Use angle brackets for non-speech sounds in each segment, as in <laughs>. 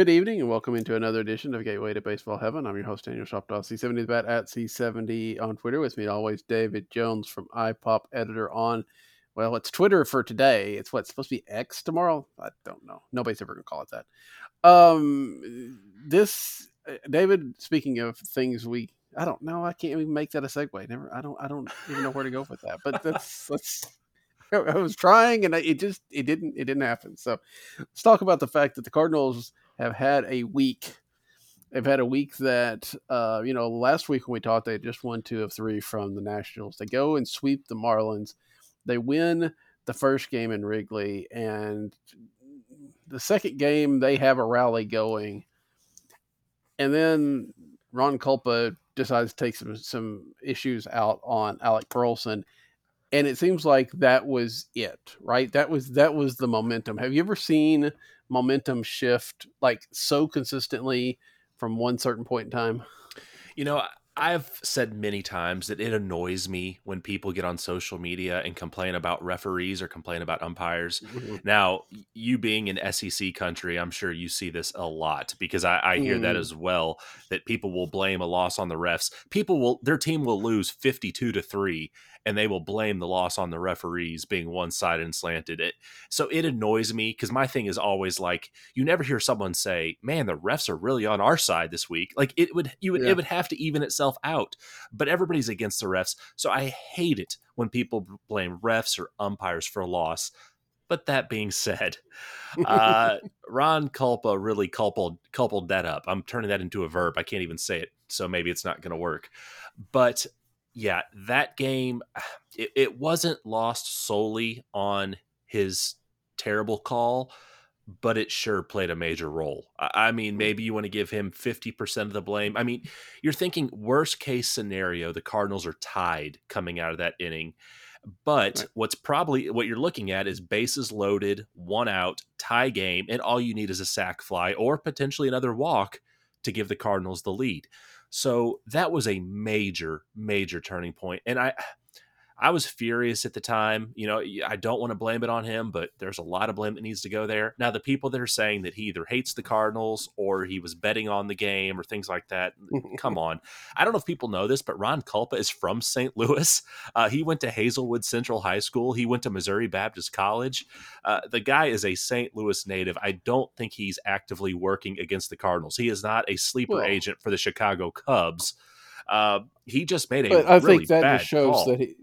Good evening and welcome into another edition of Gateway to Baseball Heaven. I'm your host, Daniel Shoptaw, C70 Bat at C70 on Twitter. With me always, David Jones from iPop Editor on, well, it's Twitter for today. It's what's supposed to be X tomorrow? I don't know. Nobody's ever going to call it that. Um, this, uh, David, speaking of things we, I don't know. I can't even make that a segue. Never, I don't, I don't even know where to go with that. But that's, let's, <laughs> I was trying and it just, it didn't, it didn't happen. So let's talk about the fact that the Cardinals have had a week. They've had a week that, uh, you know, last week when we talked, they just won two of three from the Nationals. They go and sweep the Marlins. They win the first game in Wrigley, and the second game they have a rally going, and then Ron Kulpa decides to take some some issues out on Alec Burleson, and it seems like that was it, right? That was that was the momentum. Have you ever seen momentum shift like so consistently from one certain point in time? You know, I've said many times that it annoys me when people get on social media and complain about referees or complain about umpires. Mm-hmm. Now, you being in SEC country, I'm sure you see this a lot because I, I hear mm. that as well. That people will blame a loss on the refs. People will their team will lose 52 to three, and they will blame the loss on the referees being one sided and slanted. It so it annoys me because my thing is always like you never hear someone say, "Man, the refs are really on our side this week." Like it would you would yeah. it would have to even itself out, but everybody's against the refs, so I hate it when people blame refs or umpires for a loss. But that being said, uh, <laughs> Ron Kulpa really coupled coupled that up. I'm turning that into a verb. I can't even say it, so maybe it's not going to work. But yeah, that game, <sighs> it, it wasn't lost solely on his terrible call, but it sure played a major role. I mean, mm. maybe you want to give him 50% of the blame. I mean, you're thinking worst case scenario, the Cardinals are tied coming out of that inning. But right. what's probably what you're looking at is bases loaded, one out, tie game, and all you need is a sac fly or potentially another walk to give the Cardinals the lead. So that was a major, major turning point. And I, I was furious at the time. You know, I don't want to blame it on him, but there's a lot of blame that needs to go there. Now, the people that are saying that he either hates the Cardinals or he was betting on the game or things like that, <laughs> come on. I don't know if people know this, but Ron Kulpa is from St. Louis. <laughs> Uh, he went to Hazelwood Central High School. He went to Missouri Baptist College. Uh, the guy is a St. Louis native. I don't think he's actively working against the Cardinals. He is not a sleeper well, agent for the Chicago Cubs. Uh, he just made a but I really think that just shows call. that he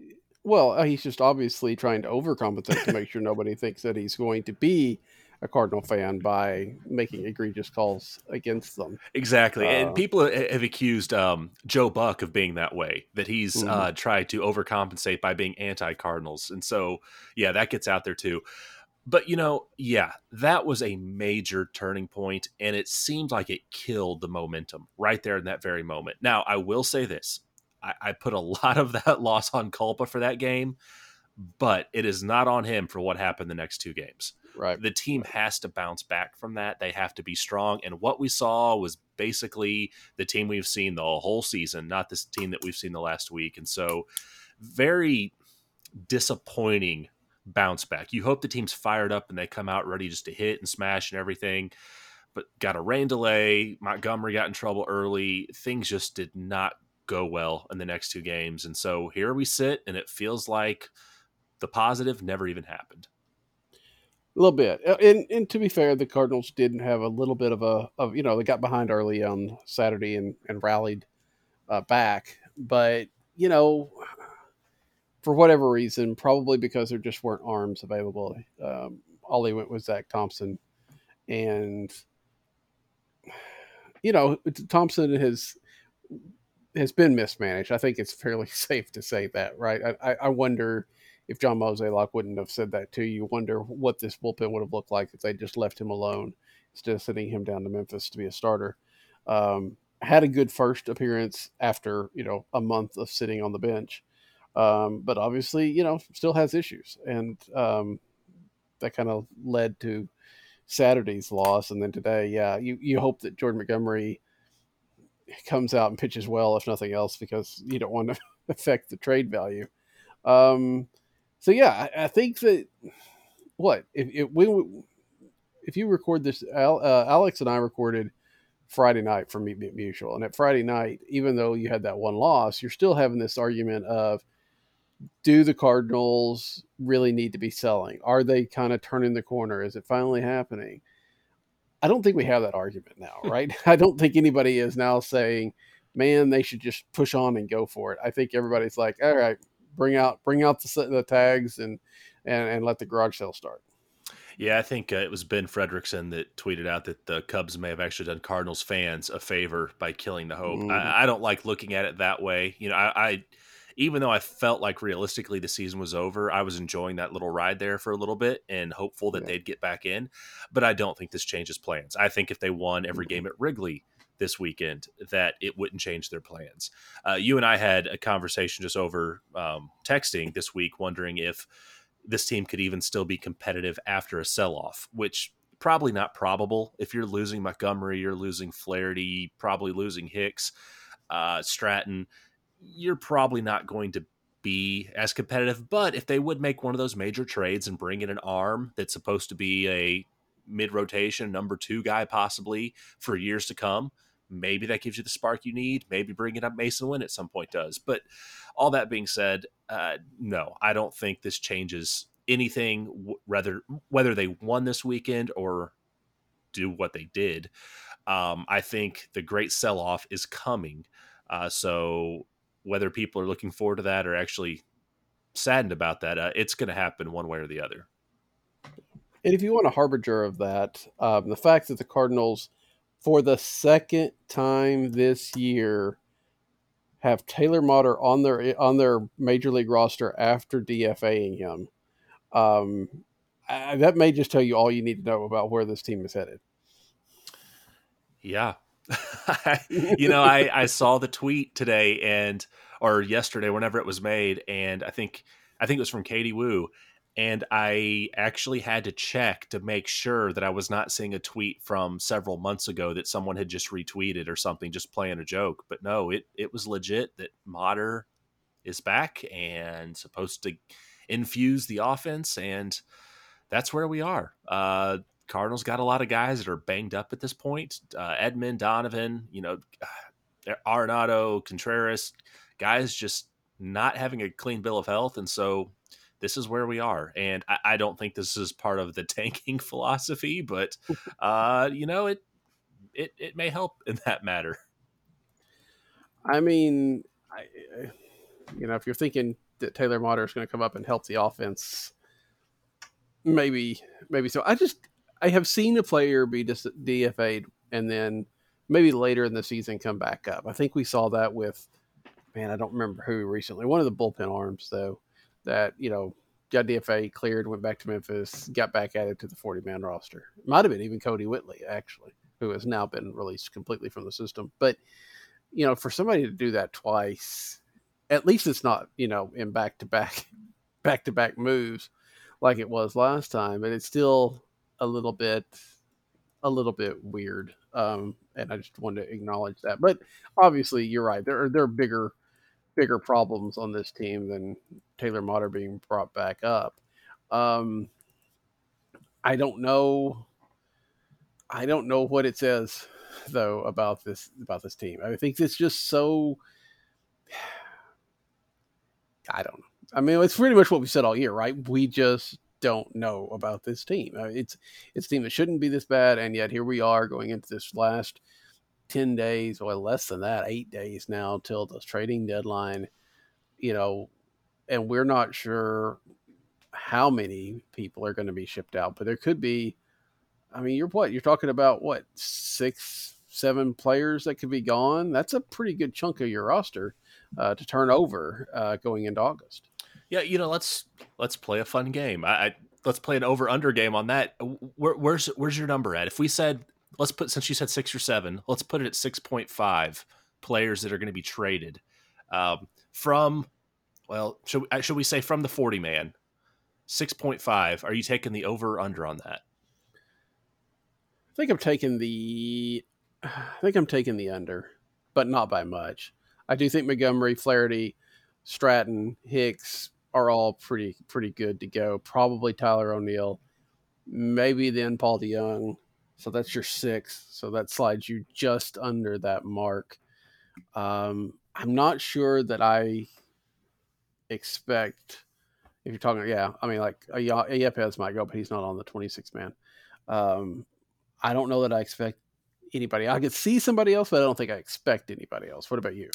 well, uh, he's just obviously trying to overcompensate to make sure nobody thinks that he's going to be a Cardinal fan by making egregious calls against them. Exactly. Uh, and people have accused um, Joe Buck of being that way, that he's mm-hmm. uh, tried to overcompensate by being anti Cardinals. And so, yeah, that gets out there too. But, you know, yeah, that was a major turning point, and it seemed like it killed the momentum right there in that very moment. Now, I will say this I, I put a <laughs> lot of that loss on Kulpa for that game, but it is not on him for what happened the next two games. Right. The team has to bounce back from that. They have to be strong. And what we saw was basically the team we've seen the whole season, not this team that we've seen the last week. And so, very disappointing bounce back. You hope the team's fired up and they come out ready just to hit and smash and everything. But got a rain delay. Montgomery got in trouble early. Things just did not go well in the next two games. And so here we sit, and it feels like the positive never even happened. A little bit, uh, and, and to be fair, the Cardinals didn't have a little bit of a of you know they got behind early on Saturday and and rallied uh, back, but you know for whatever reason, probably because there just weren't arms available. Um, all they went was Zack Thompson, and you know Thompson has has been mismanaged. I think it's fairly <laughs> safe to say that, right? I, I wonder if John Mozeliak wouldn't have said that too. You wonder what this bullpen would have looked like if they just left him alone instead of sending him down to Memphis to be a starter. Um, had a good first appearance after you know a month of sitting on the bench, um, but obviously you know still has issues, and um, that kind of led to Saturday's loss, and then today, yeah, you you hope that Jordan Montgomery comes out and pitches well, if nothing else, because you don't want to <laughs> affect the trade value. Um, so yeah, I, I, think that what if, if we if you record this, uh, Alex and I recorded Friday night for Meet Musial, and at Friday night, even though you had that one loss, you're still having this argument of do the Cardinals really need to be selling? Are they kind of turning the corner? Is it finally happening? I don't think we have that argument now, right? <laughs> I don't think anybody is now saying, "Man, they should just push on and go for it." I think everybody's like, "All right, bring out bring out the, the tags and, and and let the garage sale start." Yeah, I think uh, it was Ben Frederickson that tweeted out that the Cubs may have actually done Cardinals fans a favor by killing the hope. Mm. I, I, don't like looking at it that way. You know, I, I even though I felt like realistically the season was over, I was enjoying that little ride there for a little bit and hopeful that yeah. they'd get back in. But I don't think this changes plans. I think if they won every mm-hmm. game at Wrigley this weekend, that it wouldn't change their plans. Uh, you and I had a conversation just over um, texting this week, wondering if this team could even still be competitive after a sell off, which probably not probable. If you're losing Montgomery, you're losing Flaherty, probably losing Hicks, uh, Stratton you're probably not going to be as competitive. But if they would make one of those major trades and bring in an arm that's supposed to be a mid rotation number two guy, possibly for years to come, maybe that gives you the spark you need. Maybe bringing up Masyn Winn at some point does. But all that being said, uh, no, I don't think this changes anything. Whether whether they won this weekend or do what they did, um, I think the great sell off is coming. Uh, so whether people are looking forward to that or actually saddened about that, uh, it's going to happen one way or the other. And if you want a harbinger of that, um, the fact that the Cardinals, for the second time this year, have Taylor Motter on their on their major league roster after DFAing him, um, I, that may just tell you all you need to know about where this team is headed. Yeah, <laughs> you know, I, I saw the tweet today and or yesterday, whenever it was made, and I think I think it was from Katie Woo, and I actually had to check to make sure that I was not seeing a tweet from several months ago that someone had just retweeted or something, just playing a joke. But no, it it was legit that Motter is back and supposed to infuse the offense, and that's where we are. Uh, Cardinals got a lot of guys that are banged up at this point. Uh, Edman, Donovan, you know, <sighs> Arenado, Contreras, guys just not having a clean bill of health. And so this is where we are. And I, I don't think this is part of the <laughs> tanking philosophy, but, uh, you know, it, it, it may help in that matter. I mean, I, you know, if you're thinking that Taylor Motter is going to come up and help the offense, maybe, maybe so. I just, I have seen a player be dis- DFA'd and then maybe later in the season come back up. I think we saw that with man, I don't remember who recently. One of the bullpen arms though, that you know got DFA cleared, went back to Memphis, got back added to the forty man roster. Might have been even Kodi Whitley actually, who has now been released completely from the system. But you know, for somebody to do that twice, at least it's not you know in back to <laughs> back, back to back moves like it was last time. But it's still a little bit a little bit weird. Um, and I just wanted to acknowledge that. But obviously, you're right. There are there are bigger bigger problems on this team than Taylor Motter being brought back up. Um, I don't know. I don't know what it says though about this about this team. I think it's just so. <sighs> I don't know. I mean, it's pretty much what we said all year, right? We just don't know about this team. It's it's a team that shouldn't be this bad, and yet here we are going into this last ten days, or less than that, eight days now till the trading deadline. You know, and we're not sure how many people are going to be shipped out, but there could be. I mean, you're what you're talking about? What six, seven players that could be gone? That's a pretty good chunk of your roster uh, to turn over uh, going into August. Yeah, you know, let's let's play a fun game. I, I let's play an over under game on that. Where, where's where's your number at? If we said let's put since you said six or seven, let's put it at six point five players that are going to be traded um, from. Well, should we, should we say from the forty man? Six point five. Are you taking the over or under on that? I think I'm taking the. I think I'm taking the under, but not by much. I do think Montgomery, Flaherty, Stratton, Hicks, are all pretty pretty good to go. Probably Tyler O'Neill, maybe then Paul DeJong. So that's your six. So that slides you just under that mark. Um, I'm not sure that I expect if you're talking, yeah, I mean, like a Yepez might go, but he's not on the 26 man. Um, I don't know that I expect anybody. I could see somebody else, but I don't think I expect anybody else. What about you?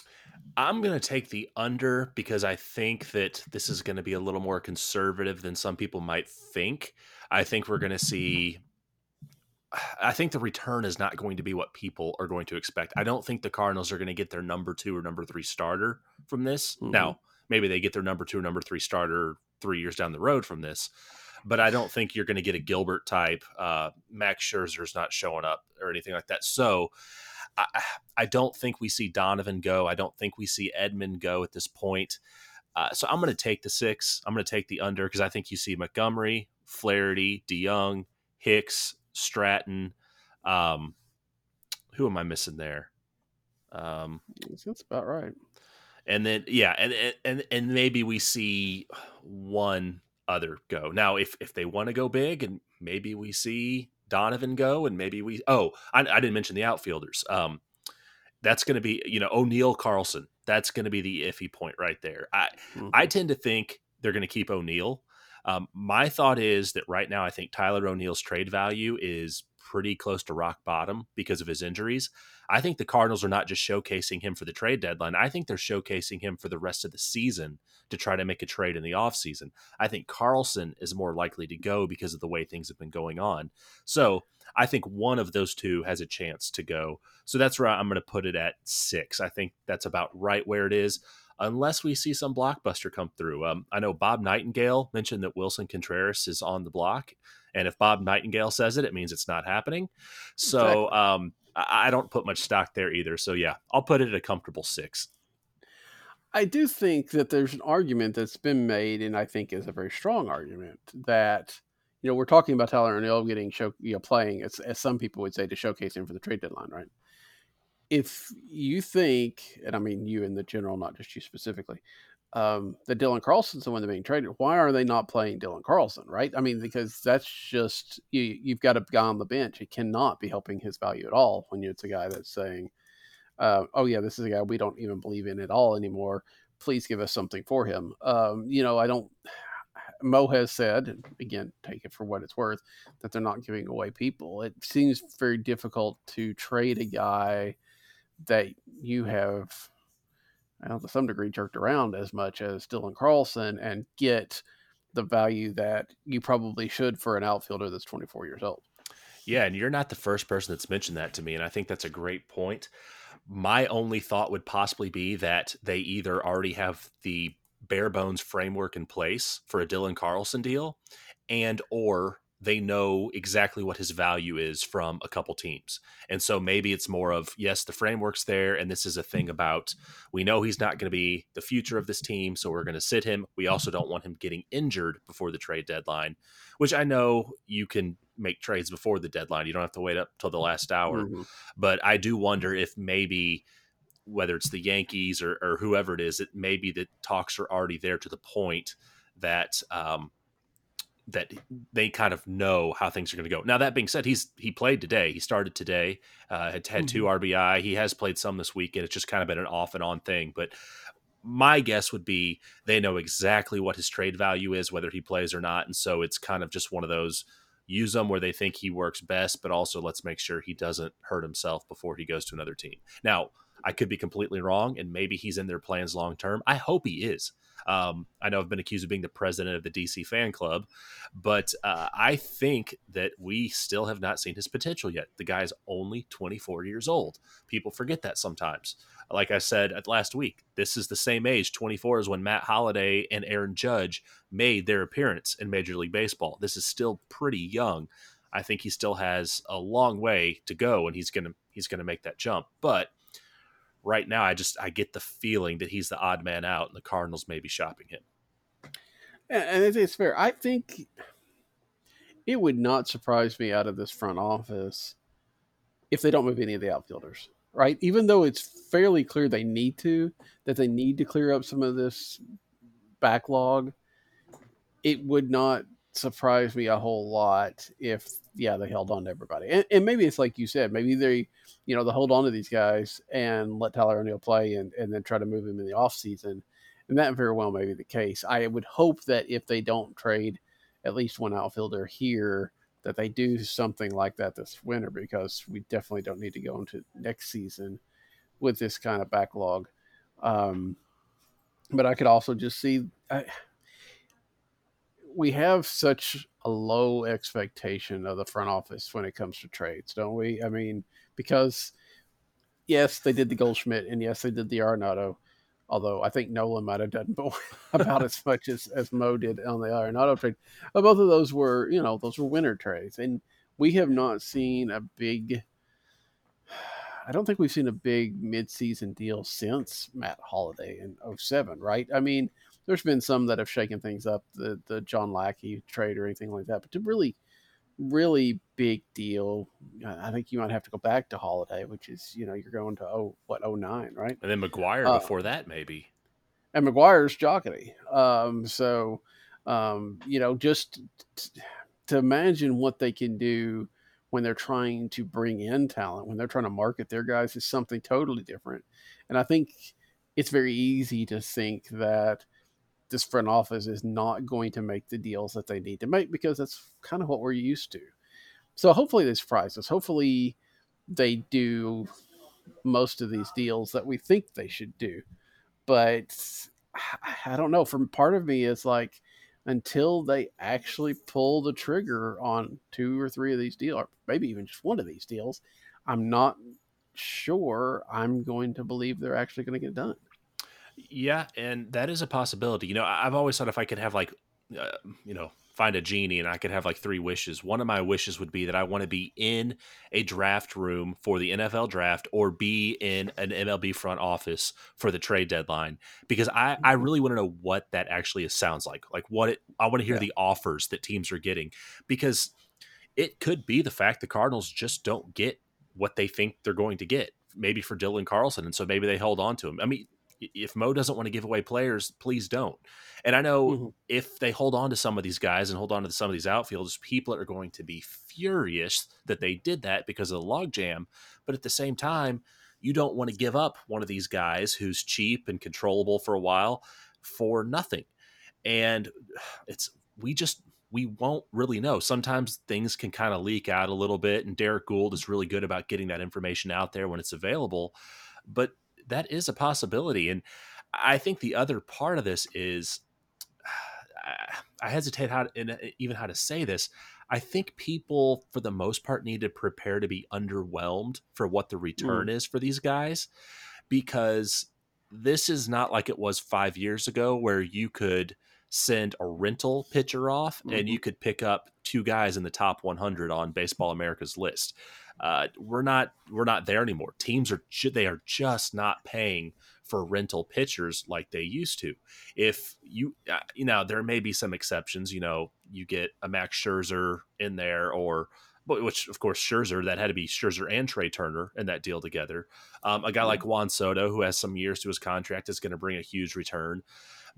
I'm going to take the under because I think that this is going to be a little more conservative than some people might think. I think we're going to see. I think the return is not going to be what people are going to expect. I don't think the Cardinals are going to get their number two or number three starter from this. Mm-hmm. Now, maybe they get their number two or number three starter three years down the road from this. But I don't think you're going to get a Gilbert type. Uh, Max Scherzer's not showing up or anything like that. So I, I don't think we see Donovan go. I don't think we see Edman go at this point. Uh, so I'm going to take the six. I'm going to take the under because I think you see Montgomery, Flaherty, DeJong, Hicks, Stratton. Um, who am I missing there? Um, That's about right and then yeah, and and and maybe we see one other go. Now, if if they want to go big, and maybe we see Donovan go, and maybe we oh, I, I didn't mention the outfielders. Um, that's going to be you know O'Neill Carlson. That's going to be the iffy point right there. I mm-hmm. I tend to think they're going to keep O'Neill. Um, my thought is that right now I think Tyler O'Neill's trade value is pretty close to rock bottom because of his injuries. I think the Cardinals are not just showcasing him for the trade deadline. I think they're showcasing him for the rest of the season to try to make a trade in the offseason. I think Carlson is more likely to go because of the way things have been going on. So I think one of those two has a chance to go. So that's where I'm going to put it at six. I think that's about right where it is unless we see some blockbuster come through. Um, I know Bob Nightingale mentioned that Wilson Contreras is on the block. And if Bob Nightingale says it, it means it's not happening. So exactly. um, I don't put much stock there either. So yeah, I'll put it at a comfortable six. I do think that there's an argument that's been made, and I think is a very strong argument that you know we're talking about Tyler O'Neill getting show, you know, playing as, as some people would say to showcase him for the trade deadline, right? If you think, and I mean you in the general, not just you specifically, um, that Dylan Carlson's the one that's being traded. Why are they not playing Dylan Carlson? Right? I mean, because that's just you. You've got a guy on the bench. It cannot be helping his value at all when it's a guy that's saying, uh, "Oh yeah, this is a guy we don't even believe in at all anymore. Please give us something for him." Um, you know, I don't. <sighs> Mo has said, again, take it for what it's worth, that they're not giving away people. It seems very difficult to trade a guy that you have well, to some degree jerked around as much as Dylan Carlson and get the value that you probably should for an outfielder that's 24 years old. Yeah, and you're not the first person that's mentioned that to me, and I think that's a great point. My only thought would possibly be that they either already have the bare bones framework in place for a Dylan Carlson deal, and or they know exactly what his value is from a couple teams. And so maybe it's more of, yes, the framework's there. And this is a thing about we know he's not going to be the future of this team. So we're going to sit him. We also don't want him getting injured before the trade deadline, which I know you can make trades before the deadline. You don't have to wait up till the last hour. Mm-hmm. But I do wonder if maybe whether it's the Yankees or, or whoever it is, it maybe the talks are already there to the point that, um, that they kind of know how things are going to go. Now that being said, he's he played today. He started today. Uh, had had two mm-hmm. RBI. He has played some this week, and It's just kind of been an off and on thing. But my guess would be they know exactly what his trade value is, whether he plays or not, and so it's kind of just one of those use them where they think he works best, but also let's make sure he doesn't hurt himself before he goes to another team. Now I could be completely wrong, and maybe he's in their plans long term. I hope he is. Um, I know I've been accused of being the president of the DC fan club, but uh, I think that we still have not seen his potential yet. The guy's only 24 years old. People forget that sometimes. Like I said last week, this is the same age, 24 is when Matt Holliday and Aaron Judge made their appearance in Major League Baseball. This is still pretty young. I think he still has a long way to go, and he's gonna he's gonna make that jump. But right now I just I get the feeling that he's the odd man out and the Cardinals may be shopping him. And it's fair. I think it would not surprise me out of this front office if they don't move any of the outfielders, right? Even though it's fairly clear they need to, that they need to clear up some of this backlog, it would not surprise me a whole lot if yeah they held on to everybody. And, and, maybe it's like you said maybe they you know they hold on to these guys and let tyler o'neill play and, and then try to move him in the off season and that very well may be the case. I would hope that if they don't trade at least one outfielder here that they do something like that this winter because we definitely don't need to go into next season with this kind of backlog. Um, but i could also just see I, we have such a low expectation of the front office when it comes to trades, don't we? I mean, because yes, they did the Goldschmidt, and yes, they did the Arenado. Although I think Nolan might have done <laughs> about as much as, as Mo did on the Arenado trade. But both of those were, you know, those were winner trades. And we have not seen a big <sighs> I don't think we've seen a big midseason deal since Matt Holliday in 07, right? I mean, there's been some that have shaken things up, the the John Lackey trade or anything like that. But to really, really big deal, I think you might have to go back to Holliday, which is you know you're going to oh what 09, right? And then McGwire uh, before that maybe. And McGwire's Jocketty. Um, so um, you know just t- to imagine what they can do when they're trying to bring in talent, when they're trying to market their guys, is something totally different. And I think it's very easy to think that this front office is not going to make the deals that they need to make because that's kind of what we're used to. So hopefully they surprise us. Hopefully they do most of these deals that we think they should do. But <sighs> I don't know. From part of me is like until they actually pull the trigger on two or three of these deals, or maybe even just one of these deals, I'm not sure I'm going to believe they're actually going to get done. Yeah, and that is a possibility. You know, I've always thought if I could have like, uh, you know, find a genie and I could have like three wishes. One of my wishes would be that I want to be in a draft room for the NFL draft or be in an MLB front office for the trade deadline because I I mm-hmm. really want to know what that actually sounds like. Like what it I want to hear yeah. the offers that teams are getting because it could be the fact the Cardinals just don't get what they think they're going to get maybe for Dylan Carlson and so maybe they hold on to him. I mean, if Mo doesn't want to give away players, please don't. And I know mm-hmm. if they hold on to some of these guys and hold on to some of these outfielders, people are going to be furious that they did that because of the logjam. But at the same time, you don't want to give up one of these guys who's cheap and controllable for a while for nothing. And <sighs> it's we just we won't really know. Sometimes things can kind of leak out a little bit, and Derrick Goold is really good about getting that information out there when it's available. But that is a possibility. And I think the other part of this is I hesitate how to, uh, even how to say this. I think people, for the most part, need to prepare to be underwhelmed for what the return mm. is for these guys, because this is not like it was five years ago, where you could send a rental pitcher off mm-hmm. and you could pick up two guys in the top 100 on Baseball America's list. Uh, we're not we're not there anymore. Teams are they are just not paying for rental pitchers like they used to. If you uh, you know there may be some exceptions. You know you get a Max Scherzer in there or which of course Scherzer that had to be Scherzer and Trea Turner in that deal together. Um, a guy like Juan Soto who has some years to his contract is going to bring a huge return.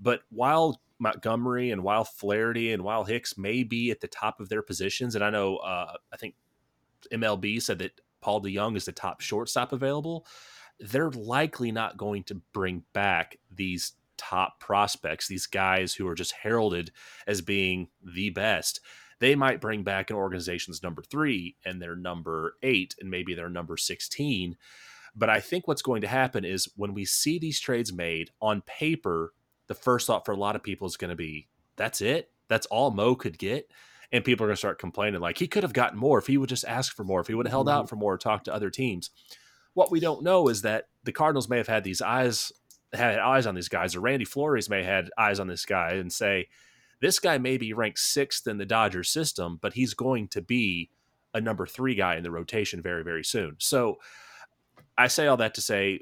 But while Montgomery and while Flaherty and while Hicks may be at the top of their positions, and I know uh, I think MLB said that Paul DeJong is the top shortstop available, they're likely not going to bring back these top prospects, these guys who are just heralded as being the best. They might bring back an organization's number three and their number eight and maybe their number 16. But I think what's going to happen is when we see these trades made on paper, the first thought for a lot of people is going to be that's it. That's all Mo could get and people are going to start complaining like he could have gotten more if he would just ask for more if he would have held mm-hmm. out for more or talked to other teams what we don't know is that the cardinals may have had these eyes had eyes on these guys or randy flores may have had eyes on this guy and say this guy may be ranked sixth in the dodgers system but he's going to be a number three guy in the rotation very very soon so i say all that to say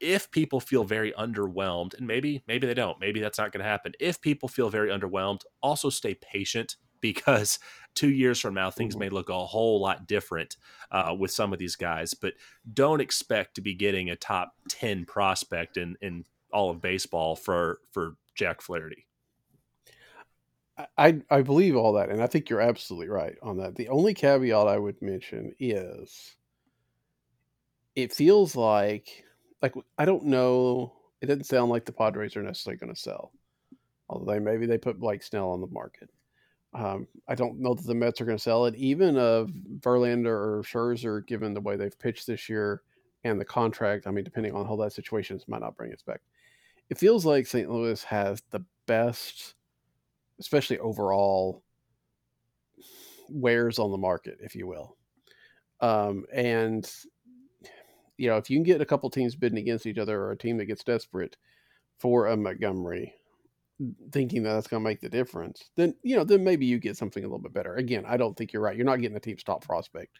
if people feel very underwhelmed and maybe maybe they don't maybe that's not going to happen if people feel very underwhelmed also stay patient because two years from now things mm-hmm. may look a whole lot different uh, with some of these guys but don't expect to be getting a top 10 prospect in, in all of baseball for for jack flaherty I I believe all that, and I think you're absolutely right on that. The only caveat I would mention is it feels like like I don't know. It doesn't sound like the Padres are necessarily going to sell, although they maybe they put Blake Snell on the market. Um, I don't know that the Mets are going to sell it, even of Verlander or Scherzer, given the way they've pitched this year and the contract. I mean, depending on how that situation is, might not bring us back. It feels like St. Louis has the best, especially overall, wares on the market, if you will. Um, and you know, if you can get a couple teams bidding against each other or a team that gets desperate for a Montgomery, thinking that that's going to make the difference, then you know, then maybe you get something a little bit better. Again, I don't think you're right. You're not getting the team's top prospect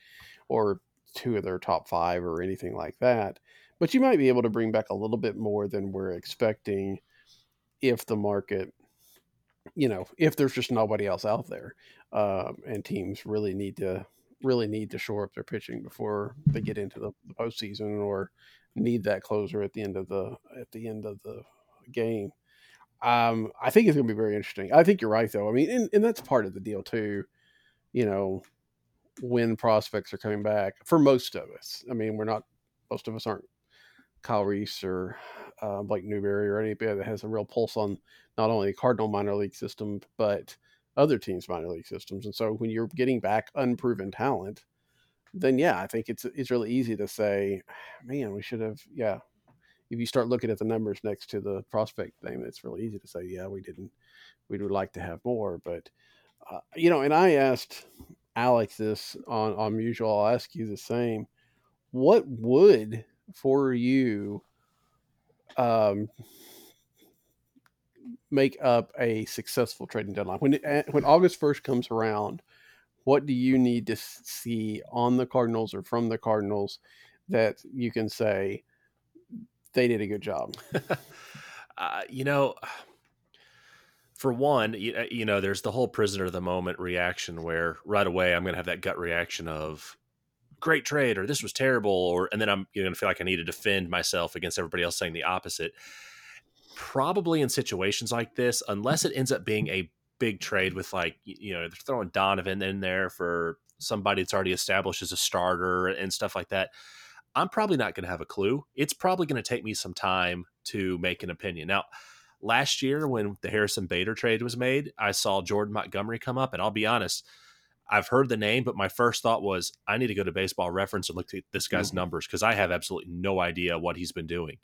or two of their top five or anything like that, but you might be able to bring back a little bit more than we're expecting if the market, you know, if there's just nobody else out there, um, and teams really need to really need to shore up their pitching before they get into the, the postseason or need that closer at the end of the at the end of the game. Um, I think it's going to be very interesting. I think you're right, though. I mean, and, and that's part of the deal too. You know, when prospects are coming back for most of us. I mean, we're not most of us aren't Kyle Reis or uh, Blake Newberry or anybody that has a real pulse on not only the Cardinal minor league system but other teams' minor league systems. And so when you're getting back unproven talent, then yeah, I think it's it's really easy to say, man, we should have yeah. If you start looking at the numbers next to the prospect name, it's really easy to say, yeah, we didn't, we would like to have more. But uh, you know, and I asked Alex this on on Musial. I'll ask you the same. What would for you um, make up a successful trading deadline? When it, when August first comes around, what do you need to see on the Cardinals or from the Cardinals that you can say they did a good job? <laughs> uh, you know, for one, you, uh, you know, there's the whole prisoner of the moment reaction where right away I'm going to have that gut reaction of great trade or this was terrible or and then I'm going to feel like I need to defend myself against everybody else saying the opposite probably in situations like this, unless it ends up being a big trade with like you know they're throwing Donovan in there for somebody that's already established as a starter and stuff like that. I'm probably not going to have a clue. It's probably going to take me some time to make an opinion. Now, last year when the Harrison Bader trade was made, I saw Jordan Montgomery come up, and I'll be honest, I've heard the name, but my first thought was I need to go to Baseball Reference and look at this guy's mm-hmm. numbers because I have absolutely no idea what he's been doing.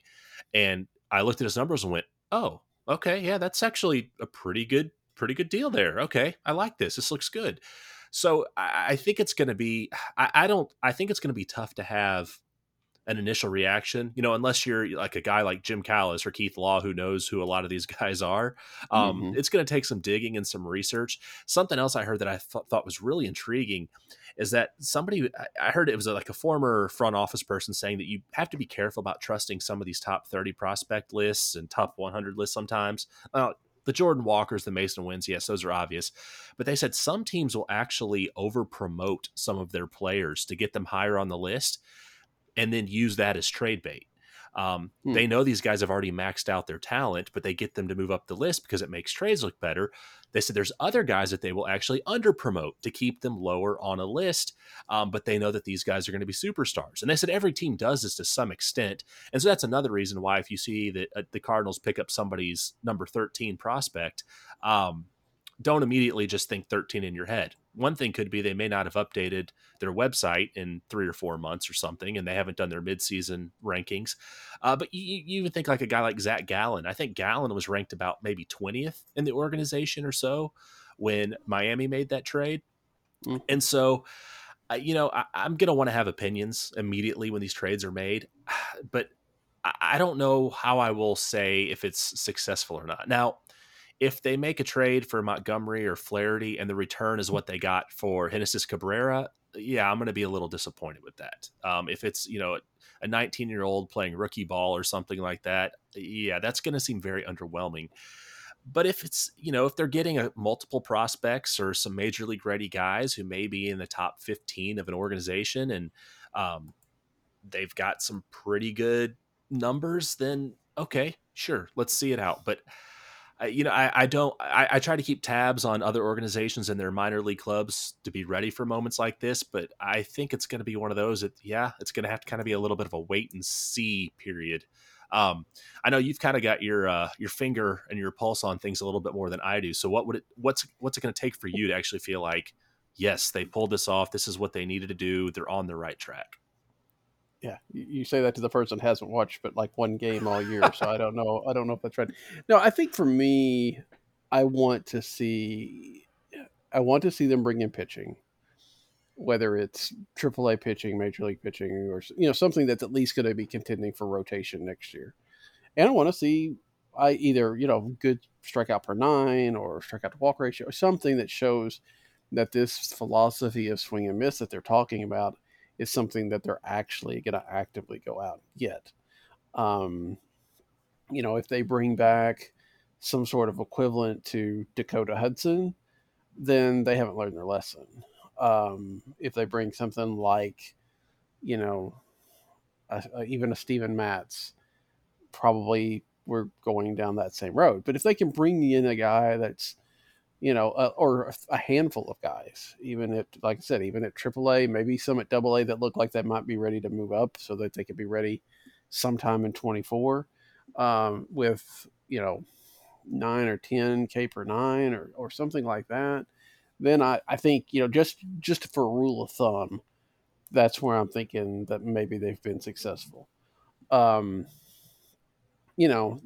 And I looked at his numbers and went, "Oh, okay, yeah, that's actually a pretty good, pretty good deal there. Okay, I like this. This looks good." So I, I think it's going to be. I, I don't. I think it's going to be tough to have an initial reaction, you know, unless you're like a guy like Jim Callis or Keith Law who knows who a lot of these <laughs> guys are. Um, mm-hmm. It's going to take some digging and some research. Something else I heard that I th- thought was really intriguing is that somebody I heard it was like a former front office person saying that you have to be careful about trusting some of these top 30 prospect lists and top 100 lists sometimes. Uh, the Jordan Walkers, the Masyn Winns, yes, those are obvious. But they said some teams will actually over promote some of their players to get them higher on the list and then use that as trade bait. Um, hmm. They know these guys have already maxed out their talent, but they get them to move up the list because it makes trades look better. They said there's other guys that they will actually under promote to keep them lower on a list, um, but they know that these guys are going to be superstars. And they said every team does this to some extent. And so that's another reason why if you see that uh, the Cardinals pick up somebody's number 13 prospect, um, don't immediately just think 13 in your head. One thing could be they may not have updated their website in three or four months or something, and they haven't done their midseason rankings. Uh, but you, you, even think like a guy like Zac Gallen. I think Gallen was ranked about maybe 20th in the organization or so when Miami made that trade. Mm-hmm. And so, uh, you know, I, am going to want to have opinions immediately when these trades are made. <sighs> But I don't know how I will say if it's successful or not. Now, if they make a trade for Montgomery or Flaherty and the return is what they got for Genesis Cabrera, yeah, I'm going to be a little disappointed with that. Um, if it's you know a 19 year old playing rookie ball or something like that, yeah, that's going to seem very underwhelming. But if it's you know if they're getting a multiple prospects or some major league ready guys who may be in the top 15 of an organization and um, they've got some pretty good numbers, then okay, sure, let's see it out. But you know, I, I don't. I, I, try to keep tabs on other organizations and their minor league clubs to be ready for moments like this. But I think it's going to be one of those that, yeah, it's going to have to kind of be a little bit of a wait and see period. Um, I know you've kind of got your uh, your finger and your pulse on things a little bit more than I do. So what would it what's what's it going to take for you to actually feel like, yes, they pulled this off. This is what they needed to do. They're on the right track yeah, you say that to the person hasn't watched but like one game all year, so I <laughs> don't know. I don't know if that's right. No, I think for me, I want to see, I want to see them bring in pitching, whether it's AAA pitching, Major League pitching, or you know something that's at least going to be contending for rotation next year. And I want to see, I either you know good strikeout per nine or strikeout to walk ratio, or something that shows that this philosophy of swing and miss that they're talking about is something that they're actually going to actively go out and get. Um, you know, if they bring back some sort of equivalent to Dakota Hudson, then they haven't learned their lesson. Um, if they bring something like, you know, a, a, even a Steven Matz, probably we're going down that same road. But if they can bring in a guy that's you know, uh, or a handful of guys, even at, like I said, even at AAA, maybe some at AA that look like they might be ready to move up so that they could be ready sometime in 24 um, with, you know, nine or 10 K per nine or, or something like that. Then I, I think, you know, just, just for a rule of thumb, that's where I'm thinking that maybe they've been successful. Um, you know,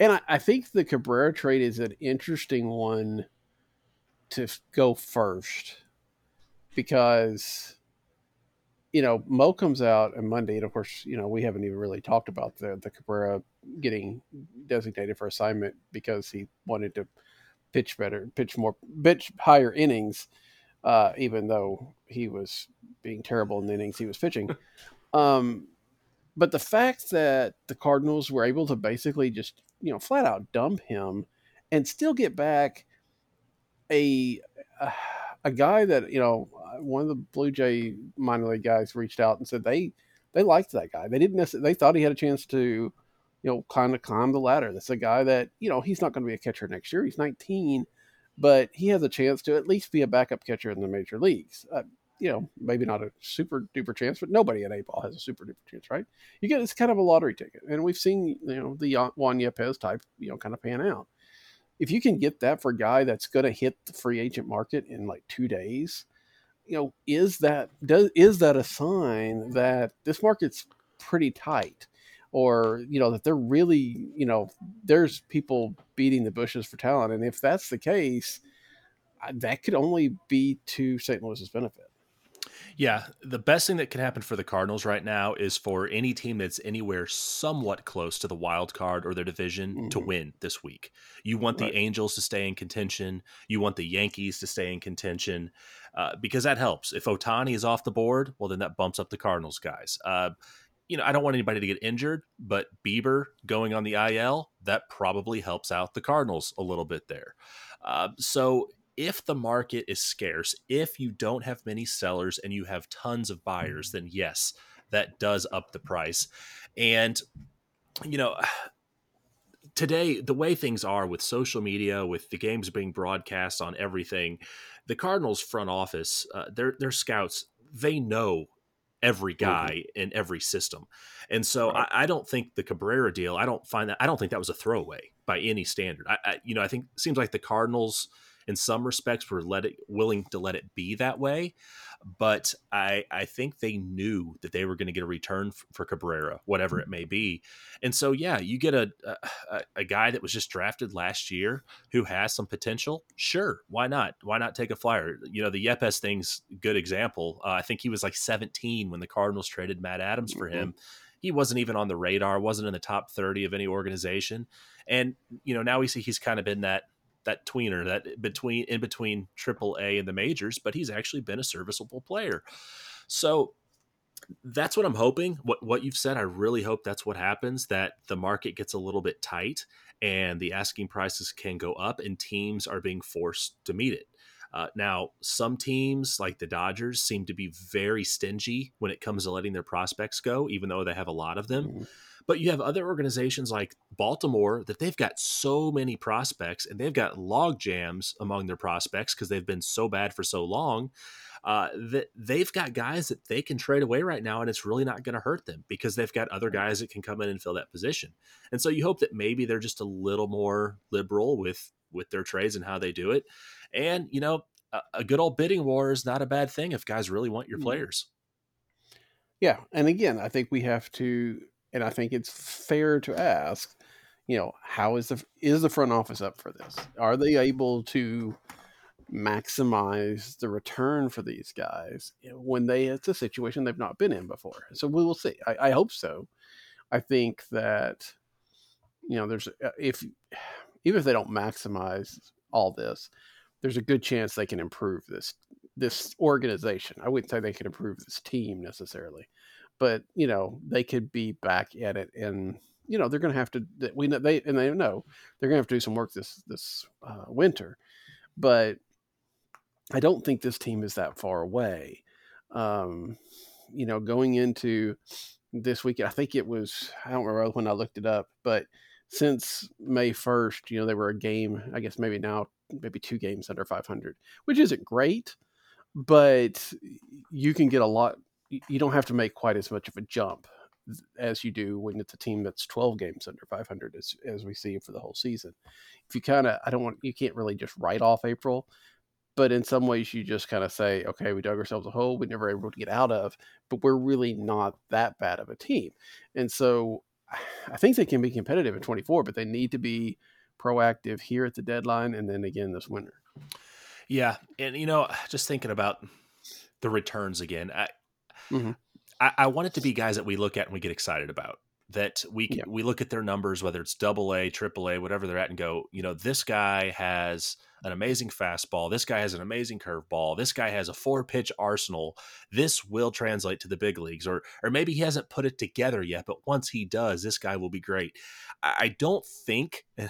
and I, I, think the Cabrera trade is an interesting one to go first because you know Mo comes out on Monday, and of course, you know we haven't even really talked about the the Cabrera getting designated for assignment because he wanted to pitch better, pitch more, pitch higher innings, uh, even though he was being terrible in the innings he was pitching. <laughs> um, but the fact that the Cardinals were able to basically just you know flat out dump him and still get back a a guy that you know one of the Blue Jay minor league guys reached out and said they they liked that guy. They didn't necessarily they thought he had a chance to you know kind of climb the ladder. That's a guy that you know he's not going to be a catcher next year. He's 19, but he has a chance to at least be a backup catcher in the major leagues. Uh, you know, maybe not a super duper chance, but nobody at A ball has a super duper chance, right? You get it's kind of a lottery ticket, and we've seen you know the Juan Yepez type, you know, kind of pan out. If you can get that for a guy that's going to hit the free agent market in like two days, you know, is that does is that a sign that this market's pretty tight? Or you know that they're really you know there's people beating the bushes for talent, and if that's the case, that could only be to St. Louis's benefit. Yeah, the best thing that can happen for the Cardinals right now is for any team that's anywhere somewhat close to the wild card or their division mm-hmm. to win this week. You want right. the Angels to stay in contention. You want the Yankees to stay in contention uh, because that helps. If Ohtani is off the board, well, then that bumps up the Cardinals guys. Uh, you know, I don't want anybody to get injured, but Bieber going on the IL, that probably helps out the Cardinals a little bit there. Uh, so if the market is scarce, if you don't have many sellers and you have tons of buyers, then yes, that does up the price. And, you know, <sighs> today, the way things are with social media, with the games being broadcast on everything, the Cardinals front office, uh, their, their scouts, they know every mm-hmm. guy mm-hmm. in every system. And so right. I, I, don't think the Cabrera deal, I don't find that, I don't think that was a throwaway by any standard. I, I you know, I think it seems like the Cardinals – in some respects were let it willing to let it be that way but I I think they knew that they were going to get a return for, for, Cabrera, whatever it may be. And so, yeah, you get a, a, a guy that was just drafted last year who has some potential. Sure, why not? Why not take a flyer? You know, the Yepez thing's good example. Uh, I think he was like 17 when the Cardinals traded Matt Adams for mm-hmm. him. He wasn't even on the radar, wasn't in the top 30 of any organization. And you know, now we see he's kind of been that that tweener that between in between triple A and the majors, but he's actually been a serviceable player. So that's what I'm hoping. What what you've said, I really hope that's what happens. That the market gets a little bit tight and the asking prices can go up, and teams are being forced to meet it. Uh, now, some teams like the Dodgers seem to be very stingy when it comes to letting their prospects go, even though they have a lot of them. Mm-hmm. But you have other organizations like Baltimore that they've got so many prospects and they've got log jams among their prospects because they've been so bad for so long. Uh, that they've got guys that they can trade away right now, and it's really not going to hurt them because they've got other guys that can come in and fill that position. And so you hope that maybe they're just a little more liberal with with their trades and how they do it. And you know, a, a good old bidding war is not a bad thing if guys really want your mm. players. Yeah, and again, I think we have to, and I think it's fair to ask, you know, how is the is the front office up for this? Are they able to maximize the return for these guys when they it's a situation they've not been in before? So we will see. I, I hope so. I think that you know, there's uh, if even if they don't maximize all this, there's a good chance they can improve this this organization. I wouldn't say they can improve this team necessarily, but you know they could be back at it, and you know they're going to have to. We know they and they know they're going to have to do some work this this uh, winter, but I don't think this team is that far away. Um, you know, going into this weekend, I think it was I don't remember when I looked it up, but since May 1st, you know, they were a game, I guess maybe now, maybe two games under 500, which isn't great, but you can get a lot. You don't have to make quite as much of a jump as you do when it's a team that's 12 games under 500 as, as we see for the whole season. If you kind of, I don't want, you can't really just write off April, but in some ways you just kind of say, okay, we dug ourselves a hole we never able to get out of, but we're really not that bad of a team. And so I think they can be competitive in 24, but they need to be proactive here at the deadline and then again this winter. Yeah, and you know, just thinking about the returns again, I, mm-hmm. I, I, want it to be guys that we look at and we get excited about. That we can, yeah. we look at their numbers, whether it's double A, triple A, whatever they're at, and go, you know, this guy has an amazing fastball. This guy has an amazing curveball. This guy has a four pitch arsenal. This will translate to the big leagues, or or maybe he hasn't put it together yet, but once he does, this guy will be great. I, I don't think. <laughs>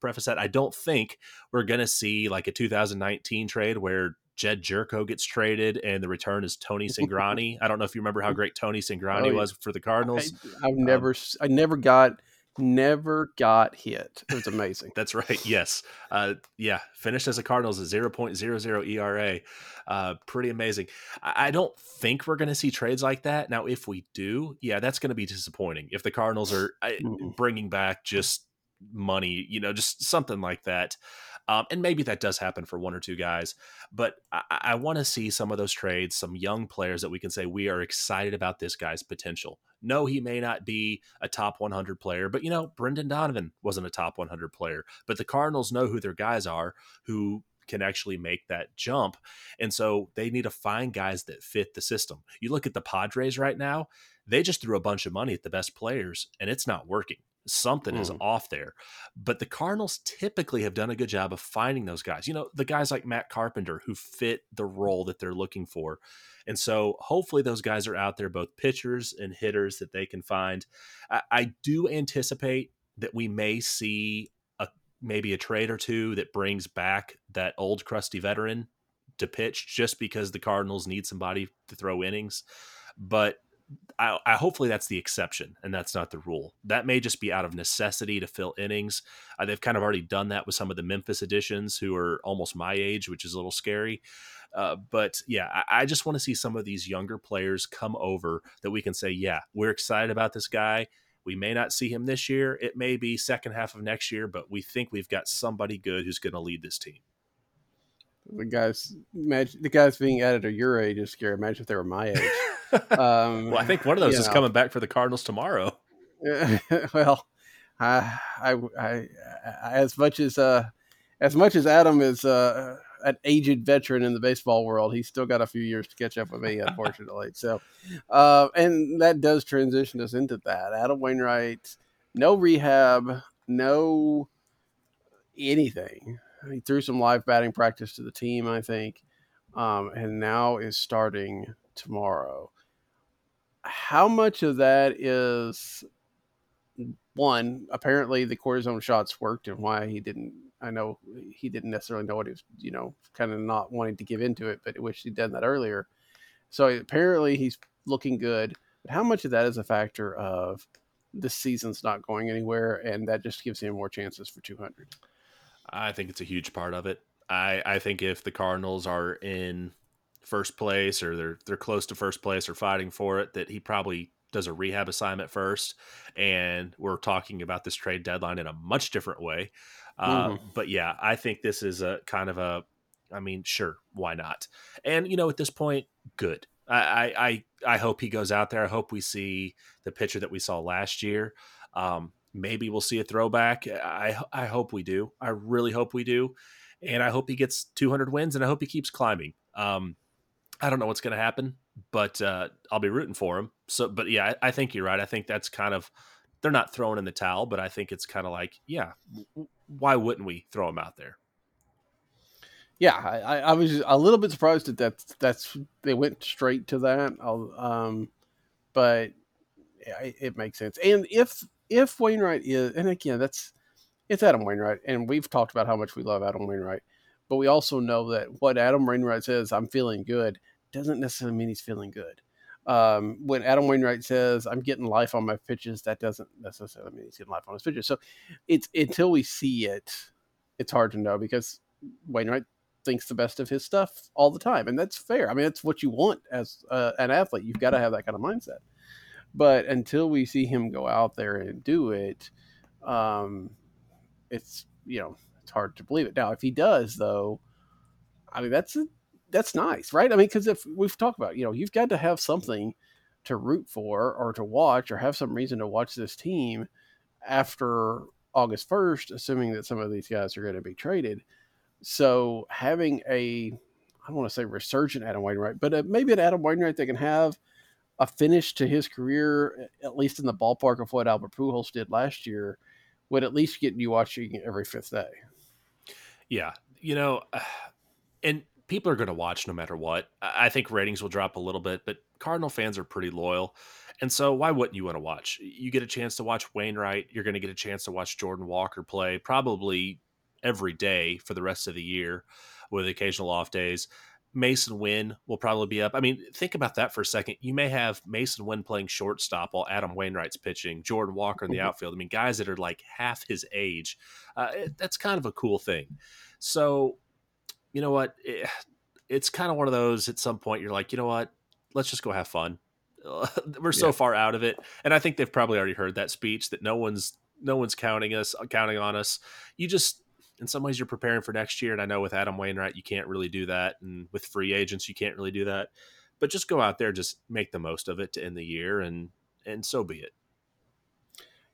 preface that I don't think we're gonna see like a 2019 trade where Jedd Gyorko gets traded and the return is Tony <laughs> Cingrani. I don't know if you remember how great Tony Cingrani oh, yeah. was for the Cardinals. I, have never, um, I never got never got hit. It was amazing. <laughs> That's right. Yes. Uh, yeah. Finished as a Cardinals at 0.00 ERA. Uh, pretty amazing. I, I don't think we're going to see trades like that. Now, if we do, yeah, that's going to be disappointing. If the Cardinals are bringing back just money, you know, just something like that. Um, and maybe that does happen for one or two guys, but I, I want to see some of those trades, some young players that we can say we are excited about this guy's potential. No, he may not be a top 100 player, but you know, Brendan Donovan wasn't a top 100 player, but the Cardinals know who their guys are who can actually make that jump. And so they need to find guys that fit the system. You look at the Padres right now, they just threw a bunch of money at the best players and it's not working something mm. is off there. But the Cardinals typically have done a good job of finding those guys. You know, the guys like Matt Carpenter who fit the role that they're looking for. And so hopefully those guys are out there, both pitchers and hitters that they can find. I, I do anticipate that we may see a maybe a trade or two that brings back that old crusty veteran to pitch just because the Cardinals need somebody to throw innings. But I, I, hopefully that's the exception and that's not the rule. That may just be out of necessity to fill innings. Uh, they've kind of already done that with some of the Memphis additions who are almost my age, which is a little scary. Uh, but yeah, I, I just want to see some of these younger players come over that we can say, yeah, we're excited about this guy. We may not see him this year. It may be second half of next year, but we think we've got somebody good who's going to lead this team. The guys, imagine the guys being added at your age is scary. Imagine if they were my age. <laughs> Um, well, I think one of those is know. coming back for the Cardinals tomorrow. <laughs> well, I, I, I, as much as uh, as much as Adam is uh, an aged veteran in the baseball world, he's still got a few years to catch up with me, unfortunately. so, uh, and that does transition us into that. Adam Wainwright, no rehab, no anything. He threw some live batting practice to the team, I think, um, and now is starting tomorrow. How much of that is one? Apparently, the cortisone shots worked, and why he didn't. I know he didn't necessarily know what he was, you know, kind of not wanting to give into it, but wish he'd done that earlier. So apparently, he's looking good. But how much of that is a factor of this season's not going anywhere, and that just gives him more chances for 200. I think it's a huge part of it. I, I think if the Cardinals are in first place or they're they're close to first place or fighting for it, that he probably does a rehab assignment first. And we're talking about this trade deadline in a much different way. Uh, mm-hmm. But yeah, I think this is a kind of a. I mean, sure, why not? And you know, at this point, good. I I I hope he goes out there. I hope we see the pitcher that we saw last year. Um, maybe we'll see a throwback. I I hope we do. I really hope we do, and I hope he gets 200 wins, and I hope he keeps climbing. Um, I don't know what's going to happen, but uh, I'll be rooting for him. So, but yeah, I, I, think you're right. I think that's kind of they're not throwing in the towel, but I think it's kind of like, yeah, why wouldn't we throw him out there? Yeah, I, I was a little bit surprised that that's that's they went straight to that. Um, but it, it makes sense. And if if Wainwright is, and again, that's it's Adam Wainwright, and we've talked about how much we love Adam Wainwright, but we also know that what Adam Wainwright says, "I'm feeling good," doesn't necessarily mean he's feeling good. Um, when Adam Wainwright says, "I'm getting life on my pitches," that doesn't necessarily mean he's getting life on his pitches. So, it's until we see it, it's hard to know because Wainwright thinks the best of his stuff all the time, and that's fair. I mean, that's what you want as uh, an athlete. You've got to have that kind of mindset. But until we see him go out there and do it, um, it's you know it's hard to believe it. Now, if he does, though, I mean that's that's nice, right? I mean, because if we've talked about, you know, you've got to have something to root for or to watch or have some reason to watch this team after August first, assuming that some of these guys are going to be traded. So having a I don't want to say resurgent Adam Wainwright, but a, maybe an Adam Wainwright that can have a finish to his career, at least in the ballpark of what Albert Pujols did last year, would at least get you watching every fifth day. Yeah, you know, <sighs> and people are going to watch no matter what. I think ratings will drop a little bit, but Cardinal fans are pretty loyal. And so why wouldn't you want to watch? You get a chance to watch Wainwright, you're going to get a chance to watch Jordan Walker play probably every day for the rest of the year with occasional off days. Masyn Winn will probably be up. I mean, think about that for a second. You may have Masyn Winn playing shortstop while Adam Wainwright's pitching, Jordan Walker in the mm-hmm. outfield. I mean, guys that are like half his age. Uh, it, that's kind of a cool thing. So, you know what? It, it's kind of one of those at some point you're like, you know what? Let's just go have fun. <laughs> We're so yeah. far out of it. And I think they've probably already heard that speech that no one's no one's counting us counting on us. You just in some ways you're preparing for next year. And I know with Adam Wainwright, you can't really do that. And with free agents, you can't really do that. But just go out there, just make the most of it to end the year and and so be it.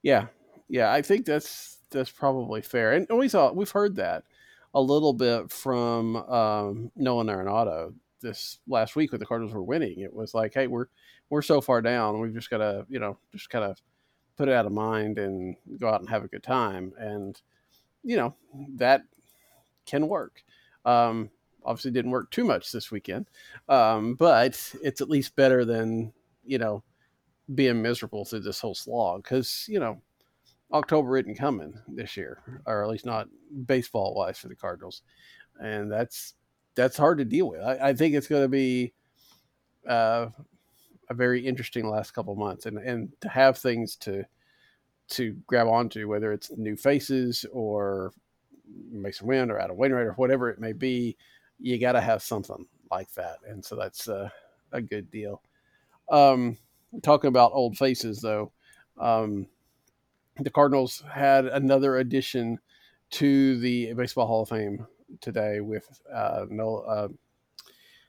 Yeah. Yeah. I think that's that's probably fair. And we saw we've heard that a little bit from um, Nolan Arenado this last week when the Cardinals were winning. It was like, hey, we're we're so far down, we've just got to you know just kind of put it out of mind and go out and have a good time. And you know that can work. Um, obviously, didn't work too much this weekend, um, but it's at least better than you know being miserable through this whole slog because you know October isn't coming this year, or at least not baseball wise for the Cardinals, and that's that's hard to deal with. I, I think it's going to be uh, a very interesting last couple months, and and to have things to to grab onto, whether it's new faces or Masyn Winn or Adam Wainwright or whatever it may be, you got to have something like that, and so that's uh, a good deal. Um, talking about old faces, though, um, the Cardinals had another addition to the Baseball Hall of Fame today with uh, no, uh,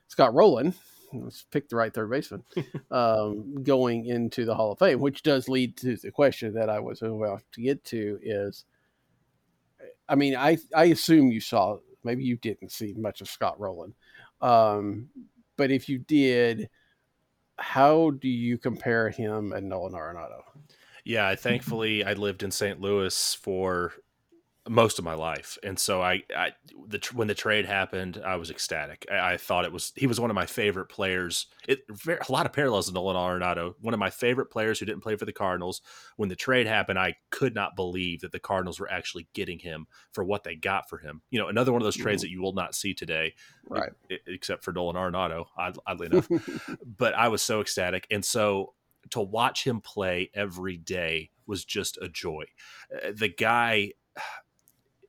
Scott Rolen, let's pick the right third baseman, <laughs> um, going into the Hall of Fame, which does lead to the question that I was about to get to is, I mean, I, I assume you saw, maybe you didn't see much of Scott Rolen. Um, but if you did, how do you compare him and Nolan Arenado? Yeah, thankfully I lived in St. Louis for most of my life, and so I, I the when the trade happened, I was ecstatic. I, I thought it was he was one of my favorite players. It very, a lot of parallels to Nolan Arenado, one of my favorite players who didn't play for the Cardinals. When the trade happened, I could not believe that the Cardinals were actually getting him for what they got for him. You know, another one of those trades mm-hmm. that you will not see today, right? except for Nolan Arenado, oddly <laughs> enough. but I was so ecstatic, and so to watch him play every day was just a joy. Uh, the guy,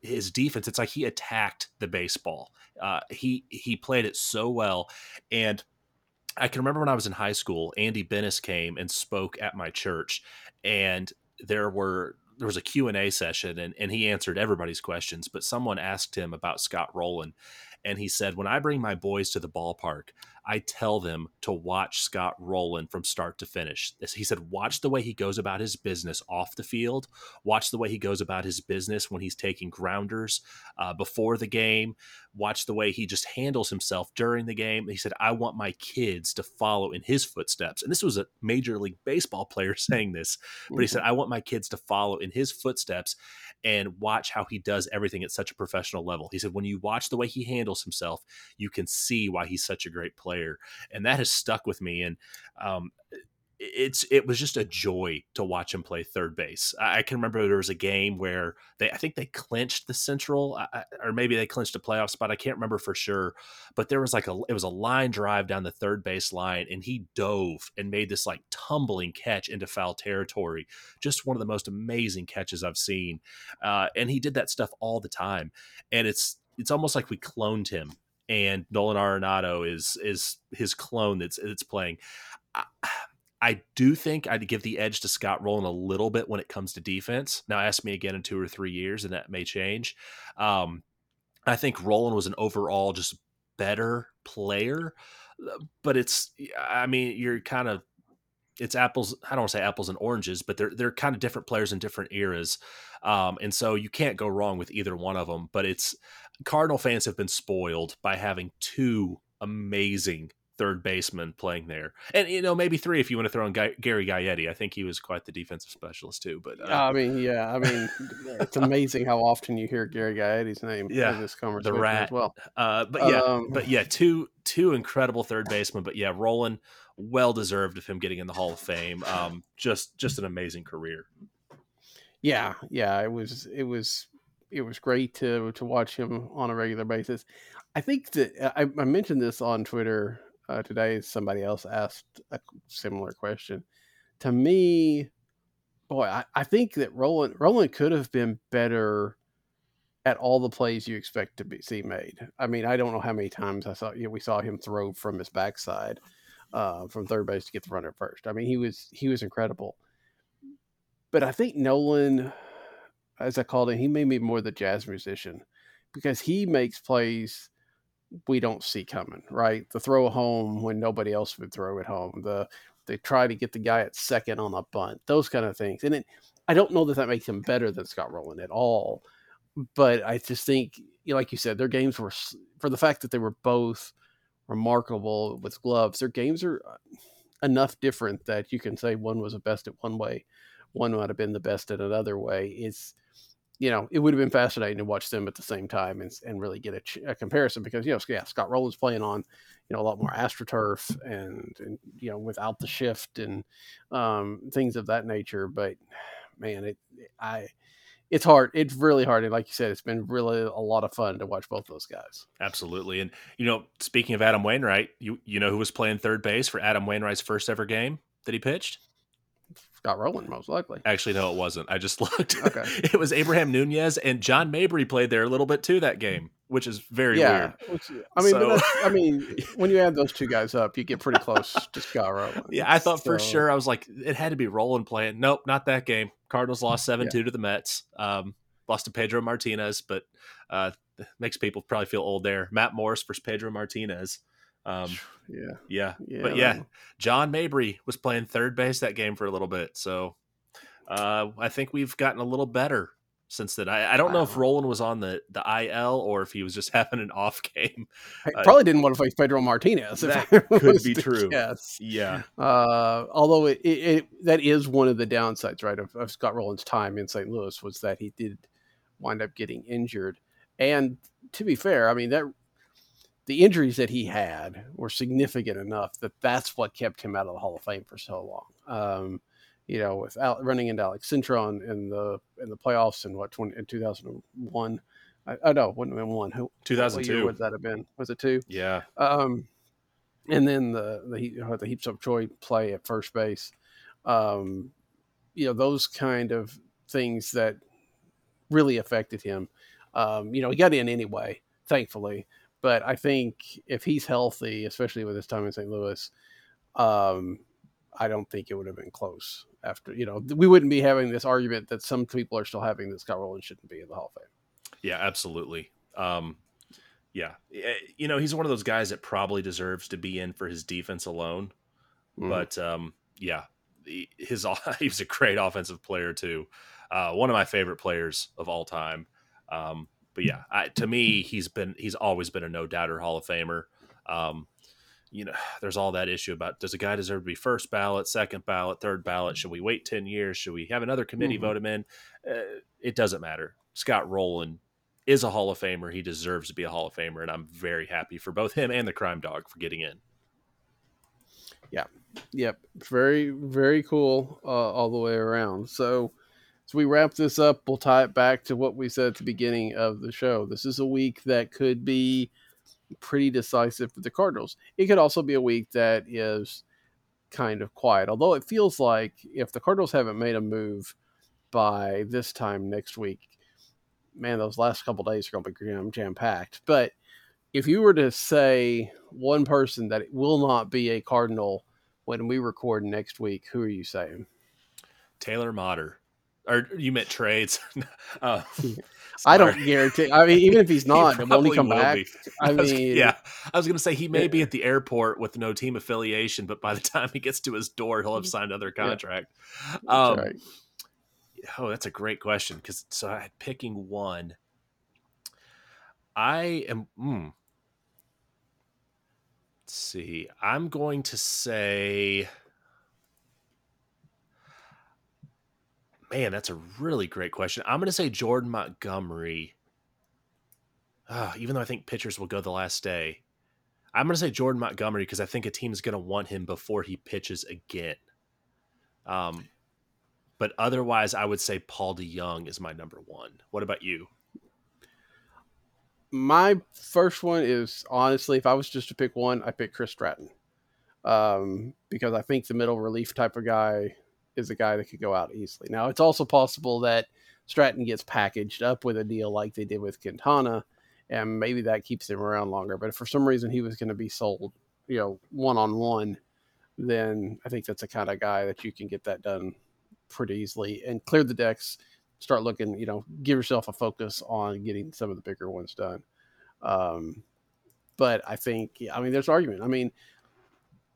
his defense, it's like he attacked the baseball. Uh, he he played it so well, and I can remember when I was in high school, Andy Benes came and spoke at my church, and there were there was a Q&A session and, and he answered everybody's questions, but someone asked him about Scott Rolen and he said, When I bring my boys to the ballpark, I tell them to watch Scott Rolen from start to finish. He said, Watch the way he goes about his business off the field. Watch the way he goes about his business when he's taking grounders uh, before the game. Watch the way he just handles himself during the game. He said, I want my kids to follow in his footsteps. And this was a Major League Baseball player <laughs> saying this, but he said, mm-hmm. I want my kids to follow in his footsteps and watch how he does everything at such a professional level. He said, when you watch the way he handles himself, you can see why he's such a great player. And that has stuck with me. And um, it's it was just a joy to watch him play third base. I can remember there was a game where they I think they clinched the Central or maybe they clinched a playoff spot. I can't remember for sure, but there was like a it was a line drive down the third base line and he dove and made this like tumbling catch into foul territory. Just one of the most amazing catches I've seen. Uh, and he did that stuff all the time. And it's it's almost like we cloned him and Nolan Arenado is is his clone that's that's playing. I, I do think I'd give the edge to Scott Rolen a little bit when it comes to defense. Now, ask me again in two or three years, and that may change. Um, I think Rolen was an overall just better player, but it's, I mean, you're kind of, it's apples. I don't want to say apples and oranges, but they're they're kind of different players in different eras, um, and so you can't go wrong with either one of them. But it's Cardinal fans have been spoiled by having two amazing third baseman playing there, and you know maybe three if you want to throw in Guy, Gary Gaetti. I think he was quite the defensive specialist too. But uh, I mean, yeah, I mean, it's amazing how often you hear Gary Gaetti's name. Yeah, in this conversation the rat. as well. Uh, but yeah, um, but yeah, two two incredible third basemen. But yeah, Rolen, well deserved of him getting in the Hall of Fame. Um, just just an amazing career. Yeah, yeah, it was it was it was great to to watch him on a regular basis. I think that I, I mentioned this on Twitter uh, today somebody else asked a similar question. To me, boy, I, I think that Roland Rolen could have been better at all the plays you expect to be see made. I mean, I don't know how many times I saw you know, we saw him throw from his backside uh, from third base to get the runner first. I mean, he was he was incredible. But I think Nolan, as I called him, he made me more the jazz musician because he makes plays we don't see coming, right? The throw home when nobody else would throw it home. The they try to get the guy at second on a bunt, those kind of things. And it, I don't know that that makes him better than Scott Rolen at all, but I just think, like you said, their games were for the fact that they were both remarkable with gloves. Their games are uh, enough different that you can say one was the best at one way, one might have been the best in another way. It's you know, it would have been fascinating to watch them at the same time and, and really get a, a comparison because, you know, yeah, Scott Rolen's playing on, you know, a lot more AstroTurf and, and you know, without the shift and um, things of that nature. But <sighs> man, it, I, it's hard. It's really hard. And like you said, it's been really a lot of fun to watch both those guys. Absolutely. And, you know, speaking of Adam Wainwright, you, you know who was playing third base for Adam Wainwright's first ever game that he pitched? Scott Rolen, most likely. Actually, no, it wasn't. I just <laughs> looked. Okay. <laughs> it was Abraham Nunez and John Mabry played there a little bit too that game, which is very yeah, weird. Which, I mean, so, I mean, <laughs> when you add those two guys up, you get pretty close to Scott Rolen. Yeah, I thought so, for sure. I was like, it had to be Rolen playing. Nope, not that game. Cardinals lost seven two to the Mets. Um, lost to Pedro Martinez, but uh, makes people probably feel old there. Matt Morris versus Pedro Martinez. Um, yeah. yeah, yeah, but yeah, John Mabry was playing third base that game for a little bit, so uh, I think we've gotten a little better since then. I, I don't wow. know if Rolen was on the the IL or if he was just <laughs> having an off game. Uh, probably didn't want to face Pedro Martinez. That <laughs> could be true. Yes. Yeah. Uh, although it, it, it, that is one of the downsides, right, of, of Scott Rolen's time in St. Louis was that he did wind up getting injured. And to be fair, I mean that the injuries that he had were significant enough that that's what kept him out of the Hall of Fame for so long. Um, you know, without running into Alex Cintron in the in the playoffs in what 20, in two thousand one. I, oh no, wouldn't have been one. Who two thousand two would that have been? Was it two? Yeah. Um, and then the the the Hee-Seop Choi play at first base. Um, you know, those kind of things that really affected him. Um, you know, he got in anyway, thankfully. But I think if he's healthy, especially with his time in St. Louis, um, I don't think it would have been close. After you know, we wouldn't be having this argument that some people are still having that Scott Rolen shouldn't be in the Hall of Fame. Yeah, absolutely. Um, yeah, eh, you know, he's one of those guys that probably deserves to be in for his defense alone. Mm. But um, yeah, his <laughs> he's a great offensive player too. Uh, one of my favorite players of all time. Um, but yeah, I, to me, he's been he's always been a no doubter Hall of Famer. Um, you know, <sighs> there's all that issue about does a guy deserve to be first ballot, second ballot, third ballot? Should we wait ten years? Should we have another committee mm-hmm. vote him in? Uh, it doesn't matter. Scott Rolen is a Hall of Famer. He deserves to be a Hall of Famer, and I'm very happy for both him and the Crime Dog for getting in. Yeah, yep, very very cool uh, all the way around. So, as we wrap this up, we'll tie it back to what we said at the beginning of the show. This is a week that could be pretty decisive for the Cardinals. It could also be a week that is kind of quiet. Although it feels like if the Cardinals haven't made a move by this time next week, man, those last couple days are going to be jam packed. But if you were to say one person that it will not be a Cardinal when we record next week, who are you saying? Taylor Motter. Or you meant trades? <laughs> uh, <laughs> I don't guarantee. I mean, even if he's <laughs> not, he won't he come back? Be. I, I was, mean, yeah, I was going to say he may yeah. be at the airport with no team affiliation, but by the time he gets to his door, he'll have signed another contract. Yeah. Um, right. Oh, that's a great question. Because so I picking one. I am. Mm, let's see. I'm going to say. Man, that's a really great question. I'm going to say Jordan Montgomery. Uh, even though I think pitchers will go the last day, I'm going to say Jordan Montgomery because I think a team is going to want him before he pitches again. Um, but otherwise, I would say Paul DeJong is my number one. What about you? My first one is honestly, if I was just to pick one, I pick Chris Stratton, um, because I think the middle relief type of guy is a guy that could go out easily. Now, it's also possible that Stratton gets packaged up with a deal like they did with Quintana, and maybe that keeps him around longer. But if for some reason he was going to be sold, you know, one on one, then I think that's the kind of guy that you can get that done pretty easily and clear the decks. Start looking, you know, give yourself a focus on getting some of the bigger ones done. Um, but I think, I mean, there's argument. I mean,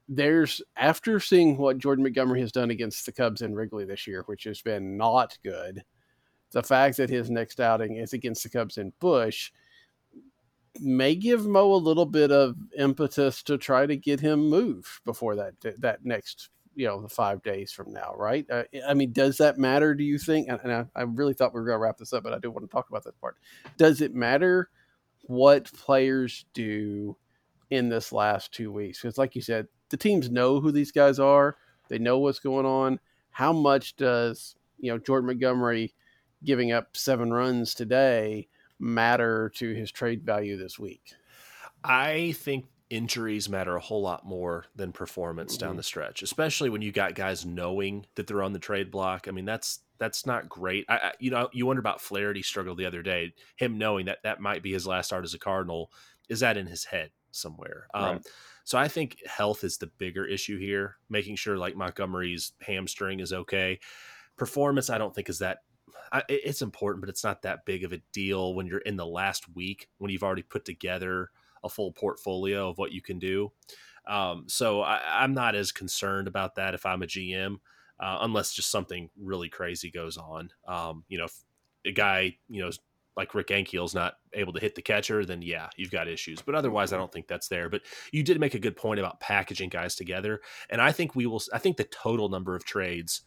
there's after seeing what Jordan Montgomery has done against the Cubs in Wrigley this year, which has been not good. The fact that his next outing is against the Cubs in Busch may give Mo a little bit of impetus to try to get him moved before that that next you know the five days from now, right? Uh, I mean, does that matter? Do you think? And, and I, I, really thought we were going to wrap this up, but I do want to talk about that part. Does it matter what players do in this last two weeks? Because, like you said, the teams know who these guys are. They know what's going on. How much does you know Jordan Montgomery giving up seven runs today matter to his trade value this week? I think injuries matter a whole lot more than performance mm-hmm. down the stretch, especially when you got guys knowing that they're on the trade block. I mean, that's that's not great. I, I, you know, you wonder about Flaherty struggled the other day. Him knowing that that might be his last start as a Cardinal, is that in his head somewhere? Um, right. Um, so I think health is the bigger issue here. Making sure like Montgomery's hamstring is okay. Performance, I don't think is that. I, it's important, but it's not that big of a deal when you're in the last week when you've already put together a full portfolio of what you can do. Um, so I, am not as concerned about that if I'm a GM, uh, unless just something really crazy goes on. Um, you know, a guy, you know, like Rick Ankiel's not able to hit the catcher, then yeah, you've got issues. But otherwise, I don't think that's there. But you did make a good point about packaging guys together, and I think we will. I think the total number of trades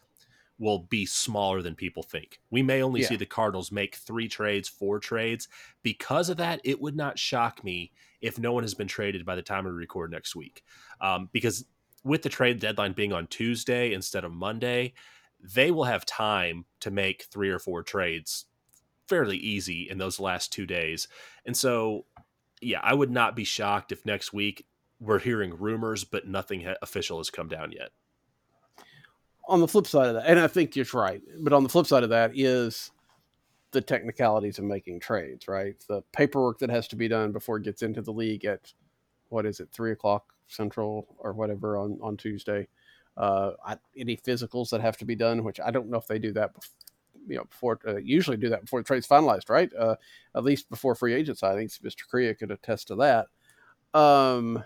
will be smaller than people think. We may only yeah. see the Cardinals make three trades, four trades. Because of that, it would not shock me if no one has been traded by the time we record next week. Um, because with the trade deadline being on Tuesday instead of Monday, they will have time to make three or four trades fairly easy in those last two days. And so, yeah, I would not be shocked if next week we're hearing rumors, but nothing official has come down yet. on the flip side of that, and I think you're right, but on the flip side of that is the technicalities of making trades, right? The paperwork that has to be done before it gets into the league at what is it, three o'clock central or whatever on on Tuesday. Uh, I, any physicals that have to be done, which I don't know if they do that. You know, before uh, usually do that before the trade's finalized, right? Uh, at least before free agents. I think Mr. Correa could attest to that. Um,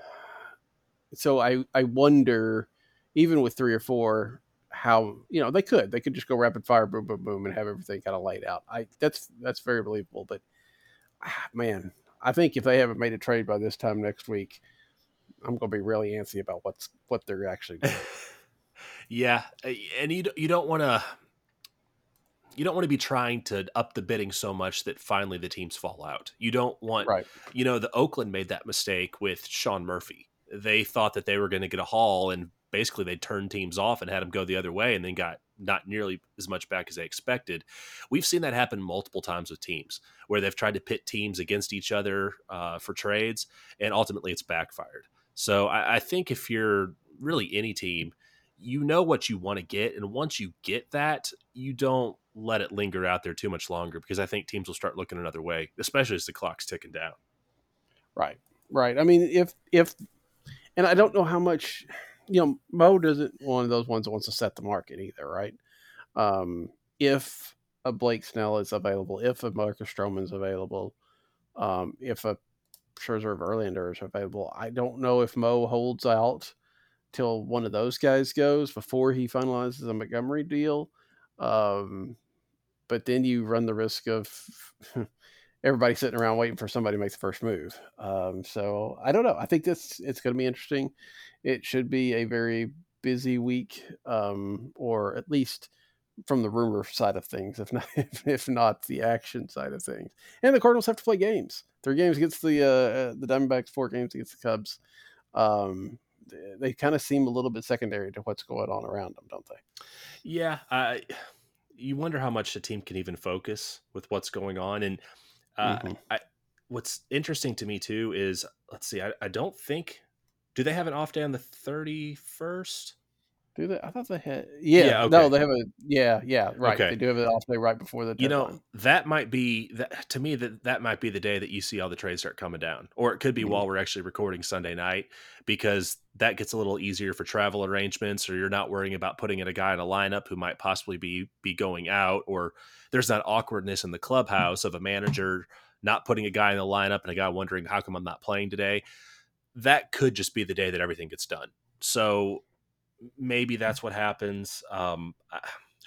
so I I wonder, even with three or four, how you know they could they could just go rapid fire boom boom boom and have everything kind of laid out i that's that's very believable but ah, man i think if they haven't made a trade by this time next week i'm going to be really antsy about what's what they're actually doing <laughs> yeah and you, you don't want to you don't want to be trying to up the bidding so much that finally the teams fall out you don't want right you know the oakland made that mistake with sean murphy they thought that they were going to get a haul and basically they turned teams off and had them go the other way and then got not nearly as much back as they expected. We've seen that happen multiple times with teams where they've tried to pit teams against each other uh, for trades and ultimately it's backfired. So I, I think if you're really any team, you know what you want to get. And once you get that, you don't let it linger out there too much longer because I think teams will start looking another way, especially as the clock's ticking down. Right. Right. I mean, if, if, and I don't know how much you know, Mo isn't one of those ones that wants to set the market either, right? Um, if a Blake Snell is available, if a Marcus Stroman's available, um, if a Scherzer Verlander is available, I don't know if Mo holds out till one of those guys goes before he finalizes a Montgomery deal. Um, but then you run the risk of <laughs> everybody sitting around waiting for somebody to make the first move. Um, so I don't know. I think this it's going to be interesting. It should be a very busy week, um, or at least from the rumor side of things, if <laughs> not if, if, not the action side of things. And the Cardinals have to play games. Three games against the uh, the Diamondbacks, four games against the Cubs. Um, they kind of seem a little bit secondary to what's going on around them, don't they? Yeah, uh, you wonder how much the team can even focus with what's going on, and uh, mm-hmm. I, what's interesting to me too is let's see, I, I don't think do they have an off day on the thirty first? Do they? I thought they had. Yeah, yeah okay. no, they have a. Yeah, yeah, right. Okay. They do have an off day right before the. You know, that might be that to me that that might be the day that you see all the trades start coming down, or it could be mm-hmm. while we're actually recording Sunday night because that gets a little easier for travel arrangements, or you're not worrying about putting in a guy in a lineup who might possibly be be going out, or there's that awkwardness in the clubhouse of a manager not putting a guy in the lineup and a guy wondering how come I'm not playing today. That could just be the day that everything gets done. So maybe that's what happens. Um,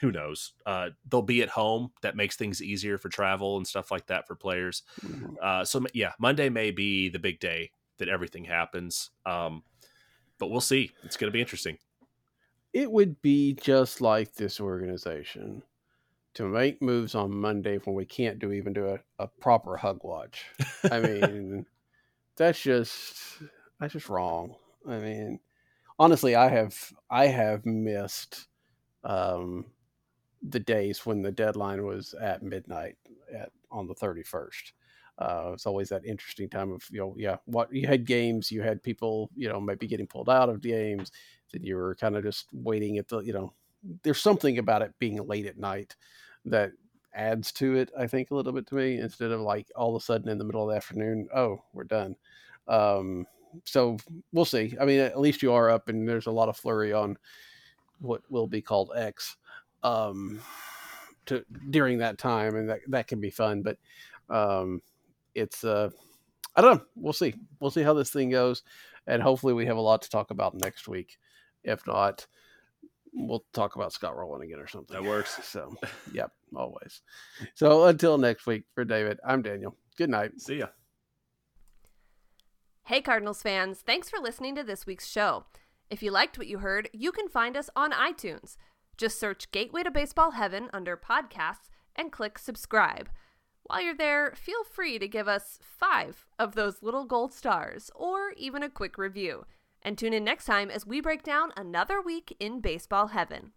who knows? Uh, they'll be at home. That makes things easier for travel and stuff like that for players. Mm-hmm. Uh, so yeah, Monday may be the big day that everything happens. Um, but we'll see. It's going to be interesting. It would be just like this organization to make moves on Monday when we can't do even do a, a proper hug watch. I <laughs> mean, that's just that's just wrong. I mean, honestly, I have I have missed um, the days when the deadline was at midnight at on the thirty first. Uh, it's always that interesting time of you know yeah what you had games you had people you know maybe getting pulled out of games that you were kind of just waiting at the you know there's something about it being late at night that adds to it i think a little bit to me instead of like all of a sudden in the middle of the afternoon oh we're done um, so we'll see. I mean, at least you are up, and there's a lot of flurry on what will be called X um, to during that time, and that that can be fun. But um, it's uh, I don't know. We'll see. We'll see how this thing goes, and hopefully we have a lot to talk about next week. If not, we'll talk about Scott Rolen again or something. That works. <laughs> So, yep, always. So until next week, for David, I'm Daniel. Good night. See ya. Hey, Cardinals fans, thanks for listening to this week's show. If you liked what you heard, you can find us on iTunes. Just search Gateway to Baseball Heaven under podcasts and click subscribe. While you're there, feel free to give us five of those little gold stars or even a quick review. And tune in next time as we break down another week in baseball heaven.